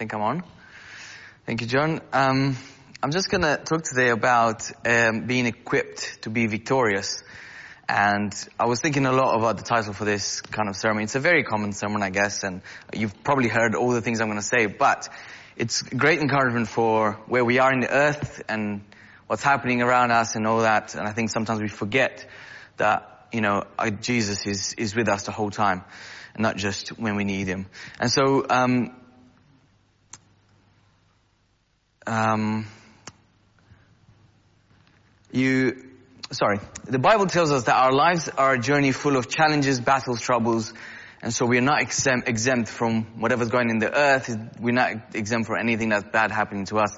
Think I'm on. Thank you, John. Um, I'm just going to talk today about um, being equipped to be victorious. And I was thinking a lot about the title for this kind of sermon. It's a very common sermon, I guess, and you've probably heard all the things I'm going to say, but it's great encouragement for where we are in the earth and what's happening around us and all that. And I think sometimes we forget that, you know, Jesus is, is with us the whole time not just when we need him. And so, um, um, you, sorry, the Bible tells us that our lives are a journey full of challenges, battles, troubles, and so we are not exempt, exempt from whatever's going in the earth. We're not exempt from anything that's bad happening to us.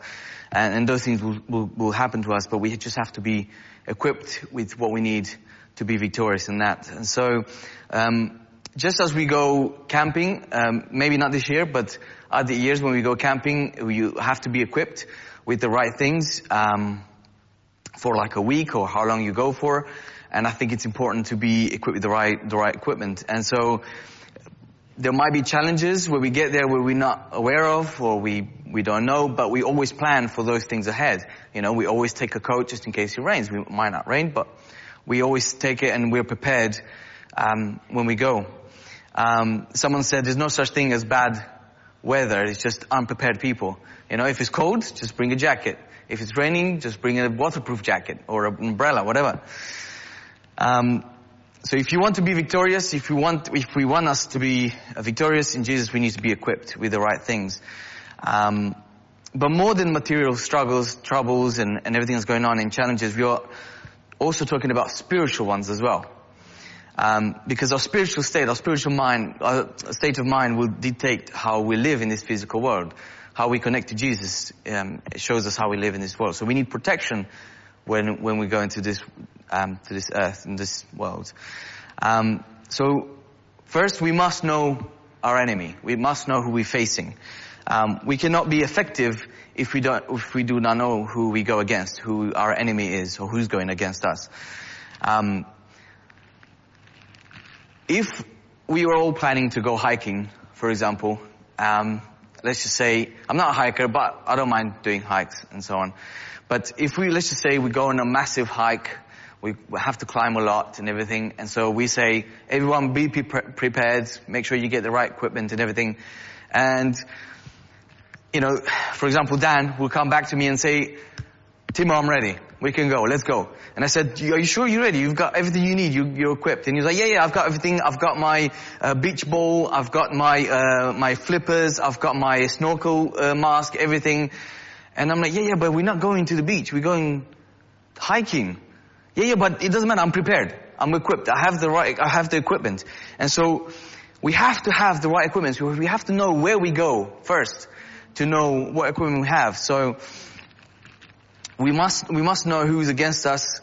And, and those things will, will, will, happen to us, but we just have to be equipped with what we need to be victorious in that. And so, um, just as we go camping, um, maybe not this year, but other years when we go camping, you have to be equipped with the right things um, for like a week or how long you go for. And I think it's important to be equipped with the right the right equipment. And so there might be challenges where we get there where we're not aware of or we we don't know, but we always plan for those things ahead. You know, we always take a coat just in case it rains. We might not rain, but we always take it and we're prepared um, when we go. Um, someone said there's no such thing as bad weather. It's just unprepared people. You know, if it's cold, just bring a jacket. If it's raining, just bring a waterproof jacket or an umbrella, whatever. Um, so if you want to be victorious, if we want, if we want us to be victorious in Jesus, we need to be equipped with the right things. Um, but more than material struggles, troubles, and, and everything that's going on in challenges, we are also talking about spiritual ones as well. Um, because our spiritual state, our spiritual mind, our state of mind will dictate how we live in this physical world. How we connect to Jesus um, it shows us how we live in this world. So we need protection when when we go into this um, to this earth and this world. Um, so first, we must know our enemy. We must know who we're facing. Um, we cannot be effective if we don't if we do not know who we go against, who our enemy is, or who's going against us. Um, if we were all planning to go hiking, for example, um, let's just say, I'm not a hiker, but I don't mind doing hikes and so on. But if we, let's just say we go on a massive hike, we have to climb a lot and everything, and so we say, everyone be pre- prepared, make sure you get the right equipment and everything. And, you know, for example, Dan will come back to me and say, Timo, I'm ready. We can go. Let's go. And I said, are you sure you're ready? You've got everything you need. You, are equipped. And he's like, yeah, yeah, I've got everything. I've got my uh, beach ball. I've got my, uh, my flippers. I've got my snorkel uh, mask, everything. And I'm like, yeah, yeah, but we're not going to the beach. We're going hiking. Yeah, yeah, but it doesn't matter. I'm prepared. I'm equipped. I have the right, I have the equipment. And so we have to have the right equipment. We have to know where we go first to know what equipment we have. So, we must, we must know who's against us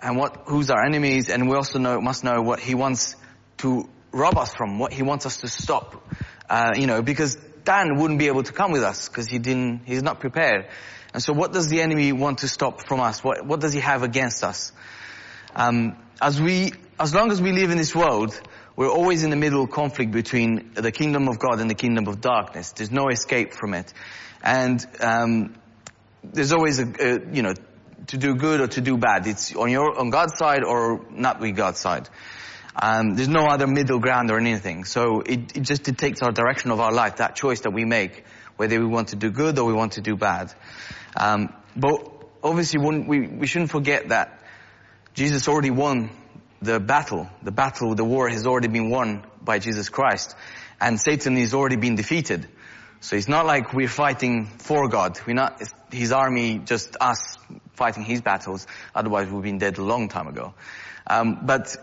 and what, who's our enemies and we also know, must know what he wants to rob us from, what he wants us to stop. Uh, you know, because Dan wouldn't be able to come with us because he didn't, he's not prepared. And so what does the enemy want to stop from us? What, what does he have against us? Um, as we, as long as we live in this world, we're always in the middle of conflict between the kingdom of God and the kingdom of darkness. There's no escape from it. And, um, there's always a, a, you know, to do good or to do bad. It's on your, on God's side or not with God's side. Um, there's no other middle ground or anything. So it, it just dictates our direction of our life, that choice that we make, whether we want to do good or we want to do bad. Um, but obviously we, we shouldn't forget that Jesus already won the battle. The battle, the war has already been won by Jesus Christ. And Satan has already been defeated. So it's not like we're fighting for God. We're not, his army, just us fighting his battles. Otherwise we've been dead a long time ago. Um, but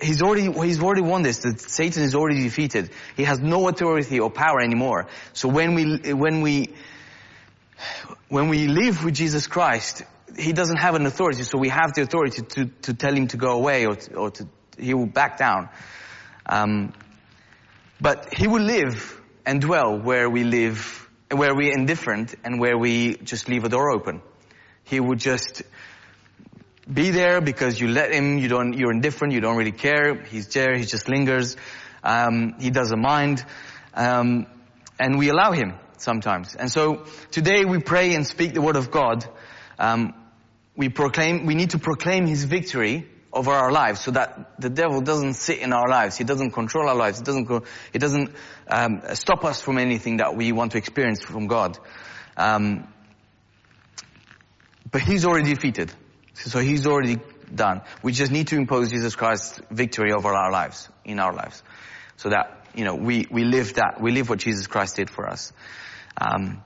he's already, he's already won this. That Satan is already defeated. He has no authority or power anymore. So when we, when we, when we live with Jesus Christ, he doesn't have an authority, so we have the authority to, to tell him to go away or to, or to he will back down. Um, but he will live and dwell where we live, where we're indifferent and where we just leave a door open. He would just be there because you let him, you don't, you're indifferent, you don't really care. He's there, he just lingers. Um, he doesn't mind. Um, and we allow him sometimes. And so today we pray and speak the word of God. Um, we proclaim, we need to proclaim his victory over our lives so that the devil doesn't sit in our lives. He doesn't control our lives. He doesn't, go, he doesn't um, stop us from anything that we want to experience from God. Um, but he's already defeated. So he's already done. We just need to impose Jesus Christ's victory over our lives, in our lives. So that, you know, we, we live that, we live what Jesus Christ did for us. Um,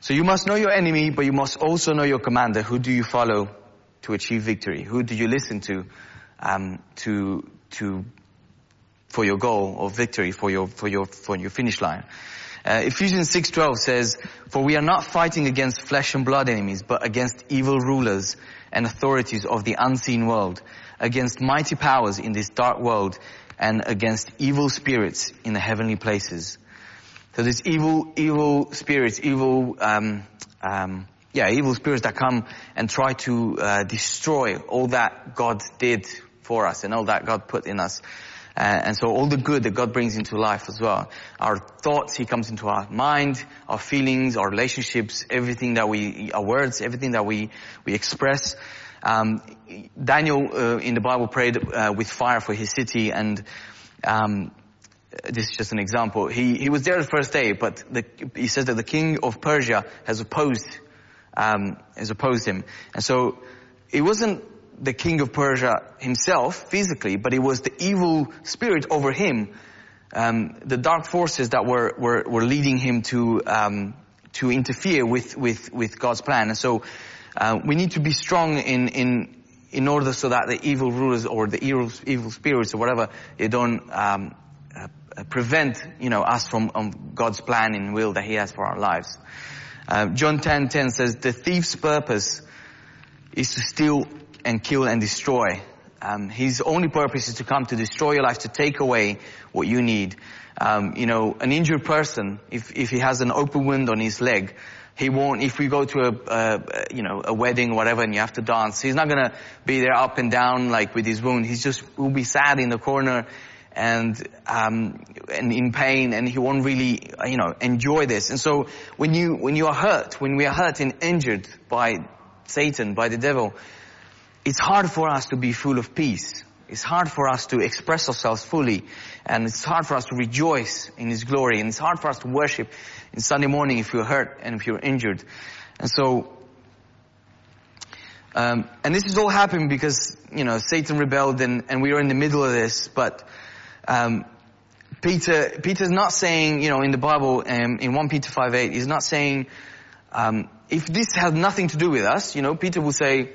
so you must know your enemy, but you must also know your commander. Who do you follow to achieve victory? Who do you listen to, um, to, to, for your goal of victory, for your, for your, for your finish line? Uh, Ephesians 6:12 says, "For we are not fighting against flesh and blood enemies, but against evil rulers and authorities of the unseen world, against mighty powers in this dark world, and against evil spirits in the heavenly places." So these evil, evil spirits, evil, um, um, yeah, evil spirits that come and try to uh, destroy all that God did for us and all that God put in us. Uh, and so all the good that God brings into life as well. Our thoughts, He comes into our mind, our feelings, our relationships, everything that we, our words, everything that we, we express. Um, Daniel uh, in the Bible prayed uh, with fire for his city and um, this is just an example. He, he was there the first day, but the, he says that the king of Persia has opposed, um, has opposed him. And so it wasn't the king of Persia himself physically, but it was the evil spirit over him, um, the dark forces that were, were, were leading him to, um, to interfere with, with, with God's plan. And so, uh, we need to be strong in, in, in order so that the evil rulers or the evil, evil spirits or whatever, they don't, um, uh, prevent, you know, us from God's plan and will that He has for our lives. Uh, John 10:10 10 says, "The thief's purpose is to steal and kill and destroy. Um, his only purpose is to come to destroy your life, to take away what you need. Um, you know, an injured person, if if he has an open wound on his leg, he won't, if we go to a, you know, a wedding whatever and you have to dance, he's not gonna be there up and down like with his wound. He's just, will be sad in the corner and um, and in pain, and he won't really you know enjoy this. And so when you when you are hurt, when we are hurt and injured by Satan, by the devil, it's hard for us to be full of peace. It's hard for us to express ourselves fully, and it's hard for us to rejoice in His glory, and it's hard for us to worship in Sunday morning if you're hurt and if you're injured. And so, um, and this is all happening because you know Satan rebelled, and, and we are in the middle of this, but um, Peter, Peter's not saying, you know, in the Bible, um, in 1 Peter 5 8, he's not saying, um, if this has nothing to do with us, you know, Peter will say,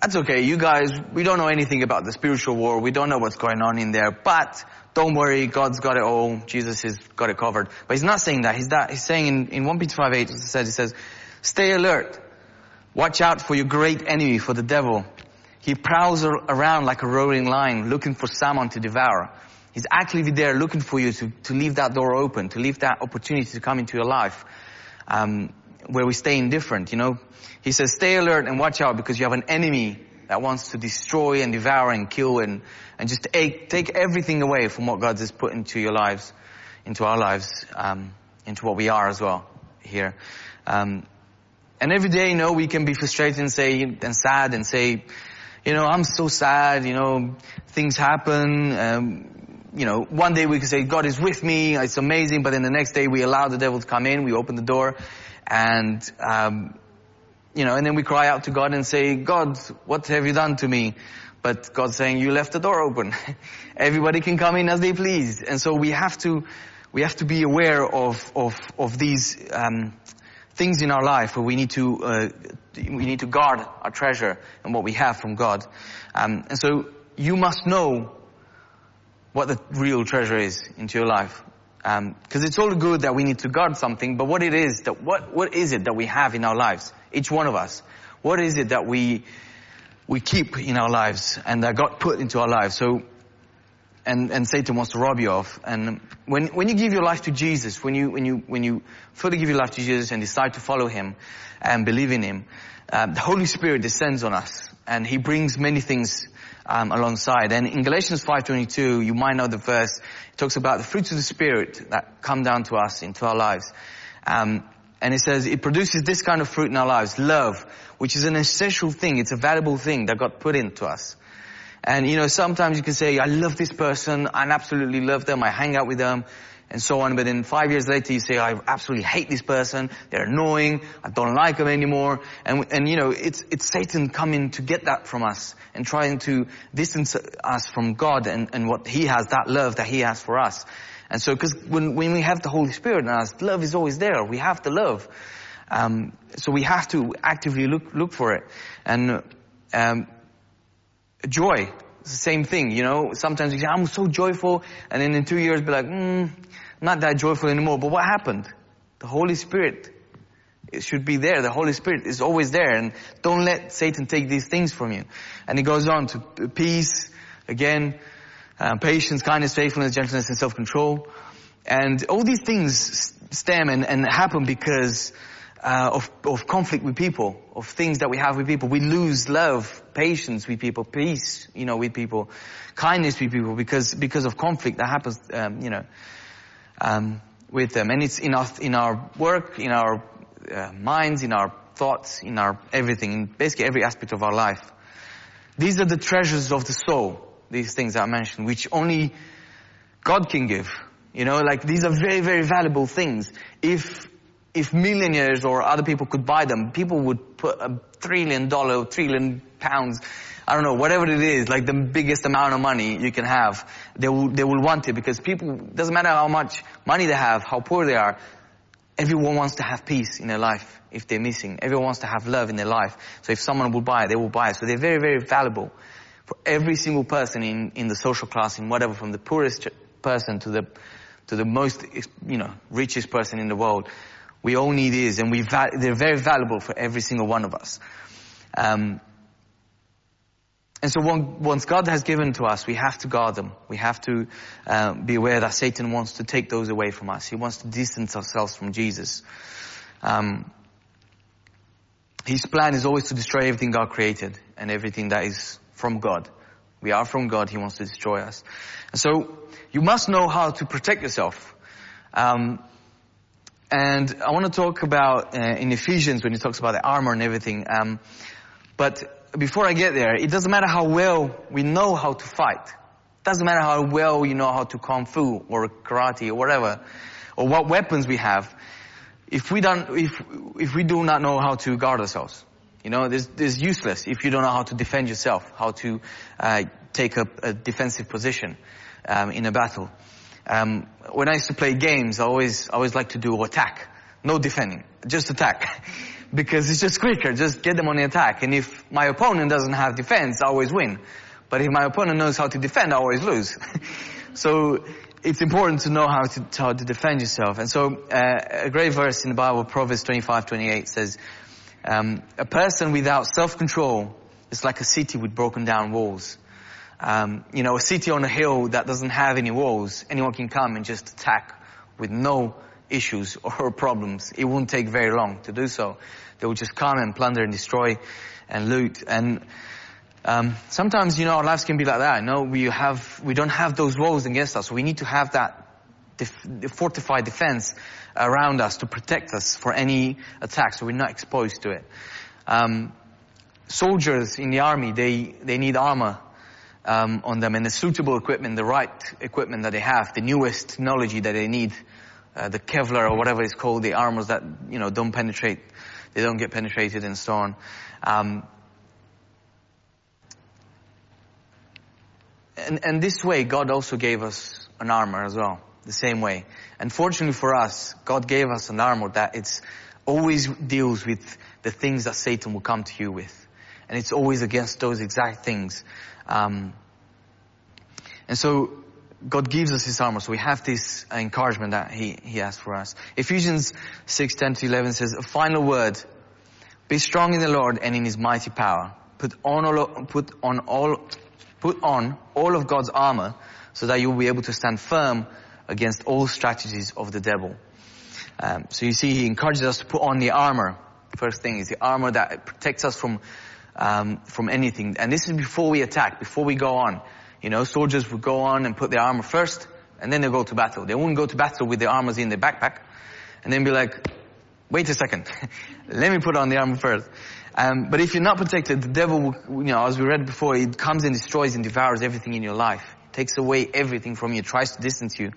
that's okay, you guys, we don't know anything about the spiritual war, we don't know what's going on in there, but don't worry, God's got it all, Jesus has got it covered. But he's not saying that, he's that, he's saying in, in 1 Peter 5 8, it says, he says, stay alert, watch out for your great enemy, for the devil. He prowls around like a roaring lion, looking for someone to devour. He's actively there looking for you to, to leave that door open, to leave that opportunity to come into your life, um, where we stay indifferent, you know. He says, stay alert and watch out because you have an enemy that wants to destroy and devour and kill and, and just take, take everything away from what God has put into your lives, into our lives, um, into what we are as well here. Um, and every day, you know, we can be frustrated and say, and sad and say, you know, I'm so sad, you know, things happen, um, you know, one day we can say, God is with me, it's amazing, but then the next day we allow the devil to come in, we open the door, and, um, you know, and then we cry out to God and say, God, what have you done to me? But God's saying, you left the door open. Everybody can come in as they please. And so we have to, we have to be aware of, of, of these, um, things in our life where we need to, uh, we need to guard our treasure and what we have from God. Um, and so you must know what the real treasure is into your life. Because um, it's all good that we need to guard something, but what it is that what what is it that we have in our lives? Each one of us. What is it that we we keep in our lives and that God put into our lives? So, and and Satan wants to rob you of. And when when you give your life to Jesus, when you when you when you fully give your life to Jesus and decide to follow Him and believe in Him, uh, the Holy Spirit descends on us and He brings many things um, alongside. And in Galatians 5.22, you might know the verse, it talks about the fruits of the Spirit that come down to us into our lives. Um, and it says it produces this kind of fruit in our lives, love, which is an essential thing. It's a valuable thing that God put into us. And you know, sometimes you can say, I love this person, I absolutely love them, I hang out with them, and so on. But then five years later you say, I absolutely hate this person, they're annoying, I don't like them anymore. And, and you know, it's, it's Satan coming to get that from us and trying to distance us from God and, and what He has, that love that He has for us. And so, cause when, when we have the Holy Spirit in us, love is always there. We have the love. Um, so we have to actively look, look for it. And, um, joy, it's the same thing, you know. Sometimes you say, I'm so joyful, and then in two years be like, mm, not that joyful anymore. But what happened? The Holy Spirit it should be there. The Holy Spirit is always there, and don't let Satan take these things from you. And he goes on to peace, again, uh, patience, kindness, faithfulness, gentleness, and self-control. And all these things stem and, and happen because uh, of, of conflict with people, of things that we have with people. We lose love, patience with people, peace, you know, with people, kindness with people because, because of conflict that happens, um, you know, um, with them. And it's in our, in our work, in our uh, minds, in our thoughts, in our everything, in basically every aspect of our life. These are the treasures of the soul, these things I mentioned, which only God can give. You know, like these are very, very valuable things. If if millionaires or other people could buy them, people would put a trillion dollar, trillion pounds, I don't know, whatever it is, like the biggest amount of money you can have, they will, they will want it because people, doesn't matter how much money they have, how poor they are, everyone wants to have peace in their life if they're missing. Everyone wants to have love in their life. So if someone will buy it, they will buy it. So they're very, very valuable for every single person in, in the social class, in whatever, from the poorest person to the, to the most, you know, richest person in the world. We all need these and we va- they're very valuable for every single one of us. Um, and so once God has given to us, we have to guard them. We have to uh, be aware that Satan wants to take those away from us. He wants to distance ourselves from Jesus. Um, his plan is always to destroy everything God created and everything that is from God. We are from God. He wants to destroy us. And so you must know how to protect yourself. Um, and I want to talk about uh, in Ephesians when he talks about the armor and everything. Um, but before I get there, it doesn't matter how well we know how to fight. It doesn't matter how well we know how to kung fu or karate or whatever, or what weapons we have. If we don't, if if we do not know how to guard ourselves, you know, this is useless. If you don't know how to defend yourself, how to uh, take a, a defensive position um, in a battle. Um, when I used to play games, I always, I always like to do attack. No defending. Just attack. because it's just quicker. Just get them on the attack. And if my opponent doesn't have defense, I always win. But if my opponent knows how to defend, I always lose. so it's important to know how to, how to defend yourself. And so uh, a great verse in the Bible, Proverbs 25, 28 says, um, a person without self-control is like a city with broken down walls um, you know, a city on a hill that doesn't have any walls, anyone can come and just attack with no issues or problems. It won't take very long to do so. They will just come and plunder and destroy and loot. And um, sometimes, you know, our lives can be like that. No, we have, we don't have those walls against us. We need to have that def- fortified defense around us to protect us for any attack, so we're not exposed to it. Um, soldiers in the army, they they need armor um, on them and the suitable equipment, the right equipment that they have, the newest technology that they need, uh, the Kevlar or whatever it's called, the armors that, you know, don't penetrate, they don't get penetrated and so on. Um, and, and this way, God also gave us an armor as well, the same way. Unfortunately for us, God gave us an armor that it's always deals with the things that Satan will come to you with. And it's always against those exact things. Um, and so God gives us His armor, so we have this encouragement that He He has for us. Ephesians six ten to eleven says, "A final word: Be strong in the Lord and in His mighty power. Put on all put on all put on all of God's armor, so that you will be able to stand firm against all strategies of the devil." Um, so you see, He encourages us to put on the armor. First thing is the armor that protects us from um, from anything. And this is before we attack, before we go on. You know, soldiers would go on and put their armor first, and then they go to battle. They wouldn't go to battle with their armors in their backpack, and then be like, wait a second, let me put on the armor first. Um, but if you're not protected, the devil, will, you know, as we read before, it comes and destroys and devours everything in your life, takes away everything from you, tries to distance you.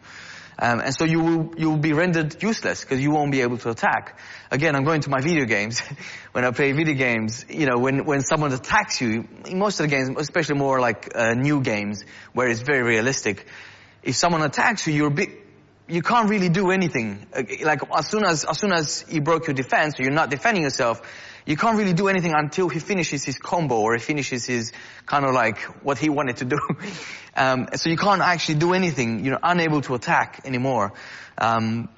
Um, and so you will you will be rendered useless because you won't be able to attack. Again, I'm going to my video games. when I play video games, you know, when when someone attacks you, most of the games, especially more like uh, new games where it's very realistic, if someone attacks you, you're a bit you can't really do anything. Like as soon as as soon as you broke your defense, or you're not defending yourself, you can't really do anything until he finishes his combo or he finishes his kind of like what he wanted to do. um, so you can't actually do anything. You're unable to attack anymore. Um,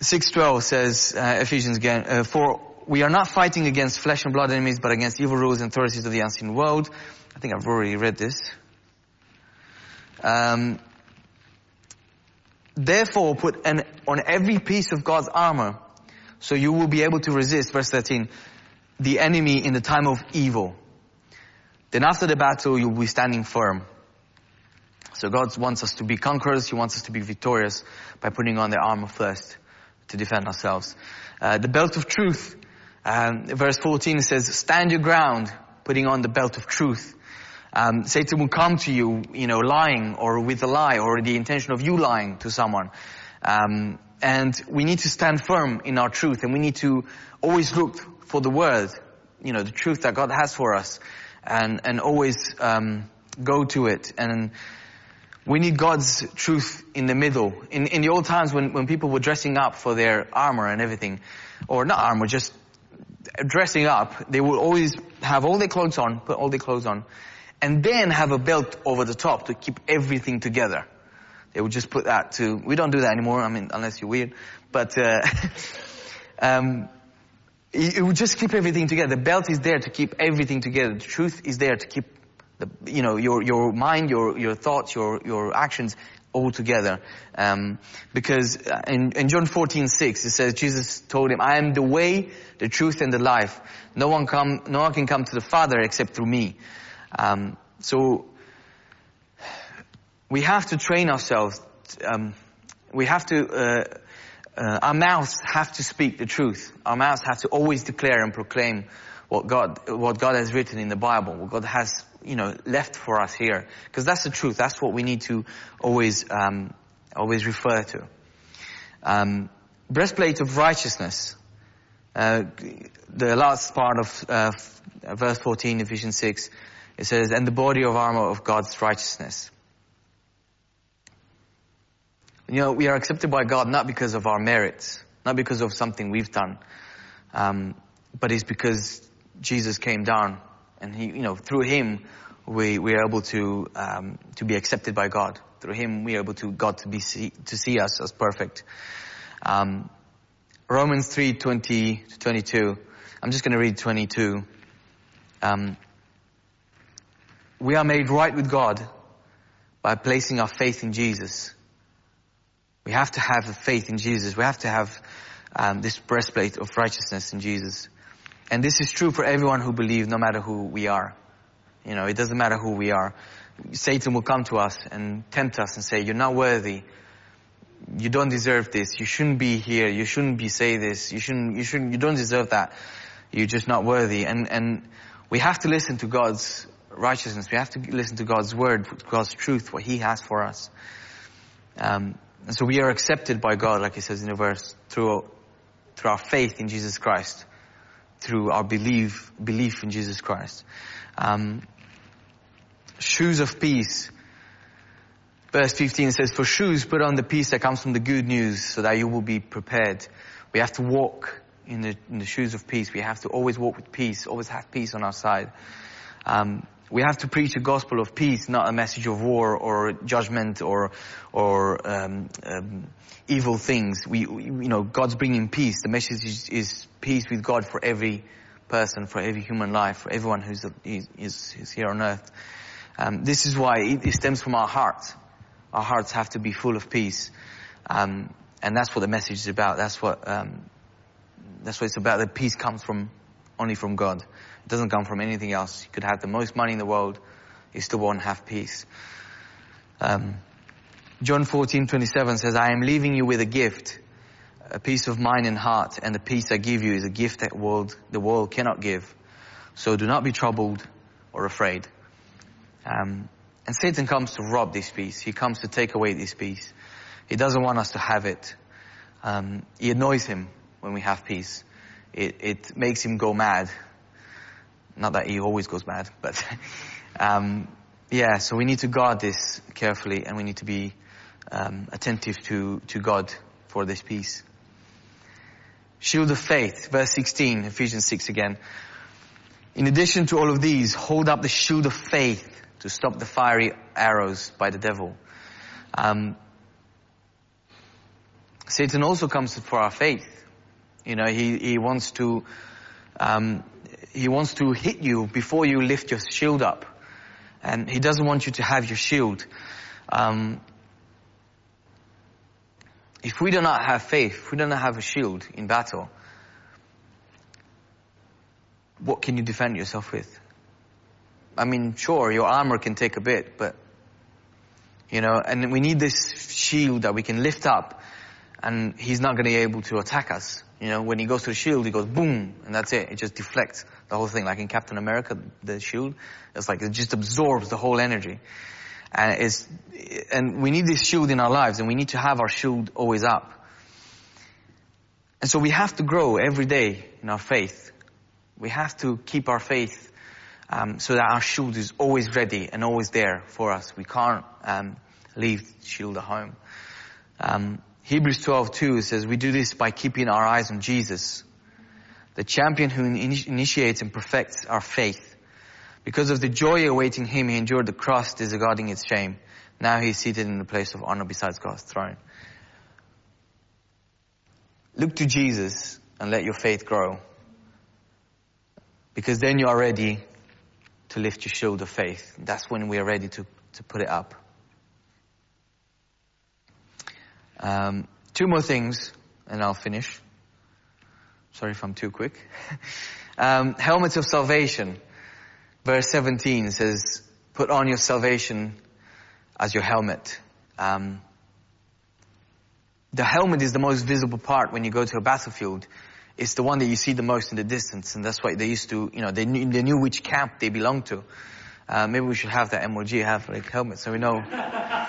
612 says, uh, Ephesians again, uh, for we are not fighting against flesh and blood enemies, but against evil rulers and authorities of the unseen world. I think I've already read this. Um, therefore, put an, on every piece of God's armor so you will be able to resist, verse 13, the enemy in the time of evil. Then after the battle, you'll be standing firm. So God wants us to be conquerors. He wants us to be victorious by putting on the armor first to defend ourselves. Uh, the belt of truth, um, verse 14 says, stand your ground, putting on the belt of truth. Um, Satan will come to you, you know, lying or with a lie or the intention of you lying to someone. Um, and we need to stand firm in our truth and we need to always look for the word, you know, the truth that God has for us and, and always, um, go to it. And we need God's truth in the middle. In, in the old times when, when people were dressing up for their armor and everything, or not armor, just dressing up, they would always have all their clothes on, put all their clothes on, and then have a belt over the top to keep everything together. They would just put that to, we don't do that anymore, I mean, unless you're weird. But, uh, um, it, would just keep everything together. The belt is there to keep everything together. The truth is there to keep the, you know, your, your mind, your, your thoughts, your, your actions all together. Um, because uh, in, in John 14, 6, it says, Jesus told him, I am the way, the truth, and the life. No one come, no one can come to the Father except through me. Um, so, we have to train ourselves. Um, we have to, uh, uh, our mouths have to speak the truth. Our mouths have to always declare and proclaim what God, what God has written in the Bible, what God has, you know, left for us here. Because that's the truth. That's what we need to always, um, always refer to. Um, breastplate of righteousness. Uh, the last part of uh, verse 14, Ephesians 6, it says, and the body of armor of God's righteousness. You know, we are accepted by God not because of our merits, not because of something we've done, um, but it's because Jesus came down, and he, you know, through Him, we we are able to um, to be accepted by God. Through Him, we are able to God to be see, to see us as perfect. Um, Romans three twenty to twenty two. I'm just going to read twenty two. Um, we are made right with God by placing our faith in Jesus. We have to have a faith in Jesus. We have to have um, this breastplate of righteousness in Jesus. And this is true for everyone who believes, no matter who we are. You know, it doesn't matter who we are. Satan will come to us and tempt us and say, you're not worthy. You don't deserve this. You shouldn't be here. You shouldn't be say this. You shouldn't, you shouldn't, you don't deserve that. You're just not worthy. And, and we have to listen to God's righteousness. We have to listen to God's word, God's truth, what He has for us. Um, and so we are accepted by God, like he says in the verse, through, through our faith in Jesus Christ, through our belief, belief in Jesus Christ. Um, shoes of peace. Verse 15 says, for shoes, put on the peace that comes from the good news so that you will be prepared. We have to walk in the, in the shoes of peace. We have to always walk with peace, always have peace on our side. Um, we have to preach a gospel of peace, not a message of war or judgment or or um, um, evil things. We, we, you know, God's bringing peace. The message is, is, peace with God for every person, for every human life, for everyone who's is, is here on earth. Um, this is why it, it, stems from our hearts. Our hearts have to be full of peace, um, and that's what the message is about. That's what um, that's what it's about. The peace comes from only from God. It doesn't come from anything else. You could have the most money in the world, you still won't have peace. Um, John 14, 27 says, I am leaving you with a gift, a peace of mind and heart, and the peace I give you is a gift that world, the world cannot give. So do not be troubled or afraid. Um, and Satan comes to rob this peace. He comes to take away this peace. He doesn't want us to have it. Um, it annoys him when we have peace. It, it makes him go mad. Not that he always goes mad, but um, yeah. So we need to guard this carefully, and we need to be um, attentive to to God for this peace. Shield of faith, verse 16, Ephesians 6 again. In addition to all of these, hold up the shield of faith to stop the fiery arrows by the devil. Um, Satan also comes for our faith. You know, he, he wants to, um, he wants to hit you before you lift your shield up. And he doesn't want you to have your shield. Um, if we do not have faith, if we do not have a shield in battle, what can you defend yourself with? I mean, sure, your armor can take a bit, but, you know, and we need this shield that we can lift up and he's not going to be able to attack us. You know, when he goes to the shield, he goes boom, and that's it. It just deflects the whole thing. Like in Captain America, the shield, it's like it just absorbs the whole energy. And it's, and we need this shield in our lives, and we need to have our shield always up. And so we have to grow every day in our faith. We have to keep our faith um, so that our shield is always ready and always there for us. We can't um, leave the shield at home. Um, Hebrews 12:2 says, "We do this by keeping our eyes on Jesus, the champion who initiates and perfects our faith. Because of the joy awaiting him, he endured the cross, disregarding its shame. Now he is seated in the place of honor beside God's throne." Look to Jesus and let your faith grow. Because then you are ready to lift your shield of faith. That's when we are ready to, to put it up. Um, two more things, and I'll finish. Sorry if I'm too quick. um, helmets of salvation. Verse 17 says, put on your salvation as your helmet. Um, the helmet is the most visible part when you go to a battlefield. It's the one that you see the most in the distance, and that's why they used to, you know, they knew, they knew which camp they belonged to. Uh, maybe we should have that MOG have like helmets so we know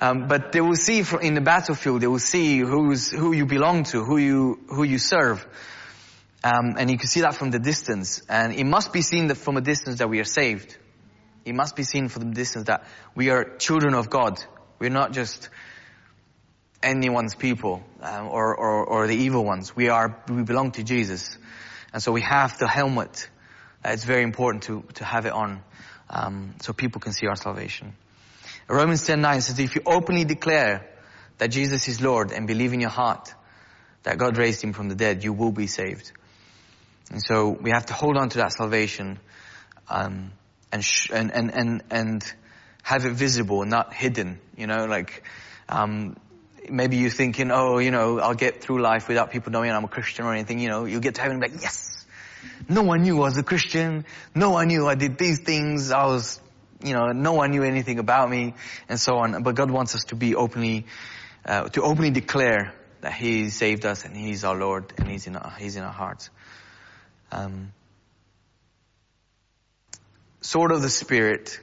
um, but they will see in the battlefield, they will see who's, who you belong to, who you, who you serve. Um, and you can see that from the distance. And it must be seen that from a distance that we are saved. It must be seen from the distance that we are children of God. We're not just anyone's people um, or, or, or, the evil ones. We are we belong to Jesus, and so we have the helmet. It's very important to to have it on, um, so people can see our salvation. Romans 10 9 says, if you openly declare that Jesus is Lord and believe in your heart that God raised him from the dead, you will be saved. And so we have to hold on to that salvation, um, and, sh- and, and, and, and have it visible, not hidden, you know, like, um, maybe you're thinking, oh, you know, I'll get through life without people knowing I'm a Christian or anything, you know, you get to heaven and be like, yes! No one knew I was a Christian. No one knew I did these things. I was you know, no one knew anything about me and so on. But God wants us to be openly, uh, to openly declare that He saved us and He's our Lord and He's in our, He's in our hearts. Um, sword of the Spirit.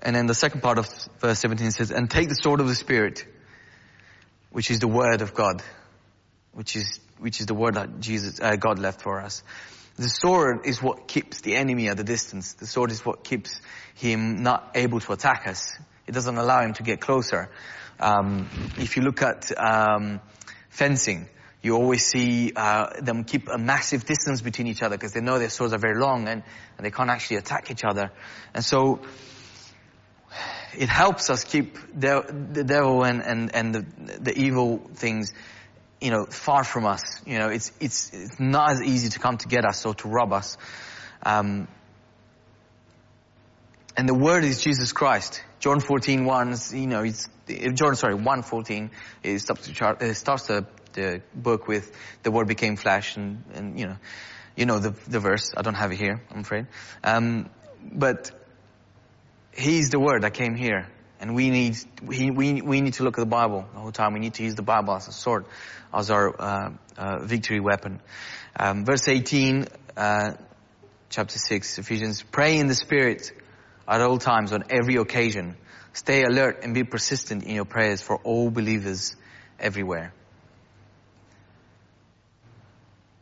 And then the second part of verse 17 says, and take the sword of the Spirit, which is the word of God, which is, which is the word that Jesus, uh, God left for us. The sword is what keeps the enemy at a distance. The sword is what keeps him not able to attack us. It doesn't allow him to get closer. Um, if you look at um, fencing, you always see uh, them keep a massive distance between each other because they know their swords are very long and, and they can't actually attack each other. And so it helps us keep the, the devil and, and, and the, the evil things you know, far from us. You know, it's, it's, it's not as easy to come to get us or to rob us. Um, and the word is Jesus Christ. John 14, 1, you know, it's, John, sorry, 1 14, it starts, it starts the, the book with the word became flesh and, and, you know, you know the, the verse. I don't have it here, I'm afraid. Um, but He's the Word that came here. And we need, we, we, we need to look at the Bible the whole time. We need to use the Bible as a sword, as our uh, uh, victory weapon. Um, verse 18, uh, chapter 6, Ephesians, pray in the Spirit at all times on every occasion. Stay alert and be persistent in your prayers for all believers everywhere.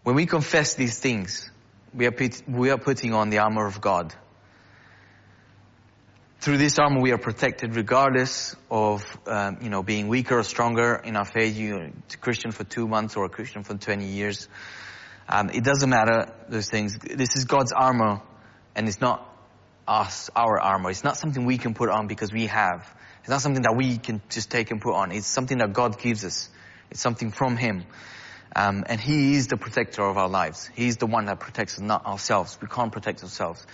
When we confess these things, we are, put, we are putting on the armor of God. Through this armor, we are protected regardless of, um, you know, being weaker or stronger in our faith. You're a Christian for two months or a Christian for 20 years. Um, it doesn't matter, those things. This is God's armor, and it's not us, our armor. It's not something we can put on because we have. It's not something that we can just take and put on. It's something that God gives us. It's something from Him. Um, and He is the protector of our lives. He's the one that protects us, not ourselves. We can't protect ourselves.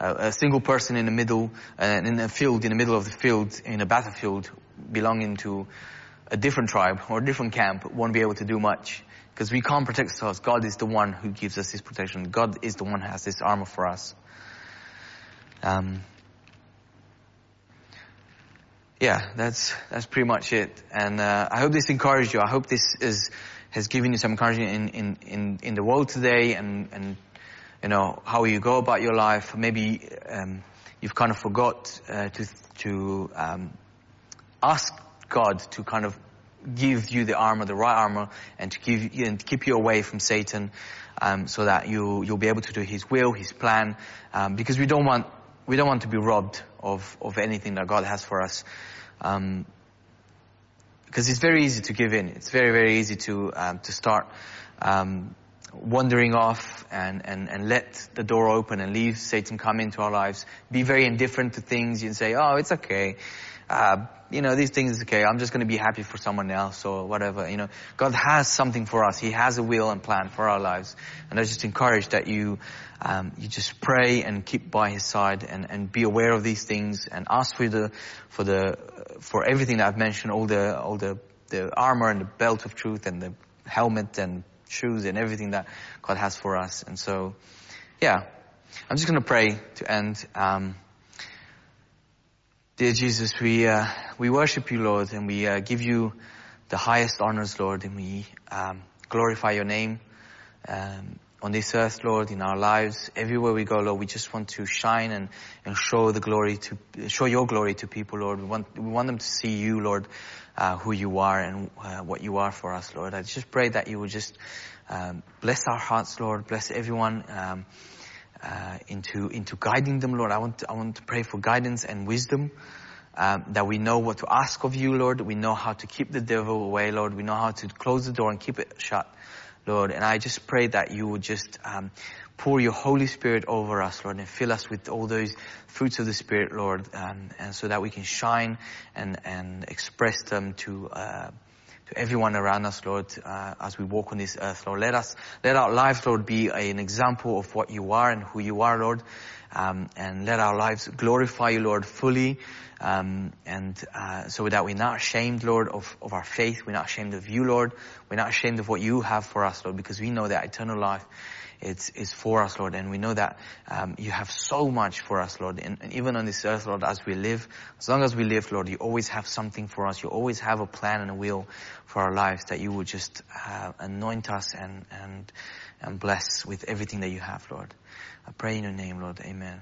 A single person in the middle, uh, in a field, in the middle of the field, in a battlefield, belonging to a different tribe or a different camp, won't be able to do much. Because we can't protect ourselves. God is the one who gives us this protection. God is the one who has this armor for us. Um, yeah, that's that's pretty much it. And uh, I hope this encouraged you. I hope this is has given you some encouragement in, in, in, in the world today and, and, you know, how you go about your life. Maybe um, you've kind of forgot uh, to, to um, ask God to kind of give you the armor, the right armor, and to give you, and keep you away from Satan, um, so that you you'll be able to do His will, His plan, um, because we don't want we don't want to be robbed of of anything that God has for us. Um, because it's very easy to give in. It's very, very easy to um, to start um, wandering off and, and, and let the door open and leave Satan come into our lives. Be very indifferent to things. and say, "Oh, it's okay." Uh, you know, these things is okay. I'm just going to be happy for someone else or whatever. You know, God has something for us. He has a will and plan for our lives. And I just encourage that you, um, you just pray and keep by His side and, and be aware of these things and ask for the, for the, for everything that I've mentioned, all the, all the, the armor and the belt of truth and the helmet and shoes and everything that God has for us. And so, yeah, I'm just going to pray to end. Um, Dear Jesus, we, uh, we worship you, Lord, and we uh, give you the highest honors, Lord, and we um, glorify your name um, on this earth, Lord, in our lives. Everywhere we go, Lord, we just want to shine and, and show the glory to, show your glory to people, Lord. We want, we want them to see you, Lord, uh, who you are and uh, what you are for us, Lord. I just pray that you would just um, bless our hearts, Lord, bless everyone. Um, uh, into into guiding them, Lord. I want to, I want to pray for guidance and wisdom. Um, that we know what to ask of you, Lord. We know how to keep the devil away, Lord. We know how to close the door and keep it shut, Lord. And I just pray that you would just um, pour your Holy Spirit over us, Lord, and fill us with all those fruits of the Spirit, Lord, um, and so that we can shine and and express them to. Uh, to everyone around us, Lord, uh, as we walk on this earth, Lord. Let us, let our lives, Lord, be an example of what you are and who you are, Lord. Um, and let our lives glorify you, Lord, fully. Um, and uh, so that we're not ashamed, Lord, of, of our faith. We're not ashamed of you, Lord. We're not ashamed of what you have for us, Lord, because we know that eternal life it's, is for us, Lord. And we know that um, you have so much for us, Lord. And, and, even on this earth, Lord, as we live, as long as we live, Lord, you always have something for us. You always have a plan and a will for our lives that you would just uh, anoint us and, and, and bless with everything that you have, Lord. I pray in your name, Lord. Amen.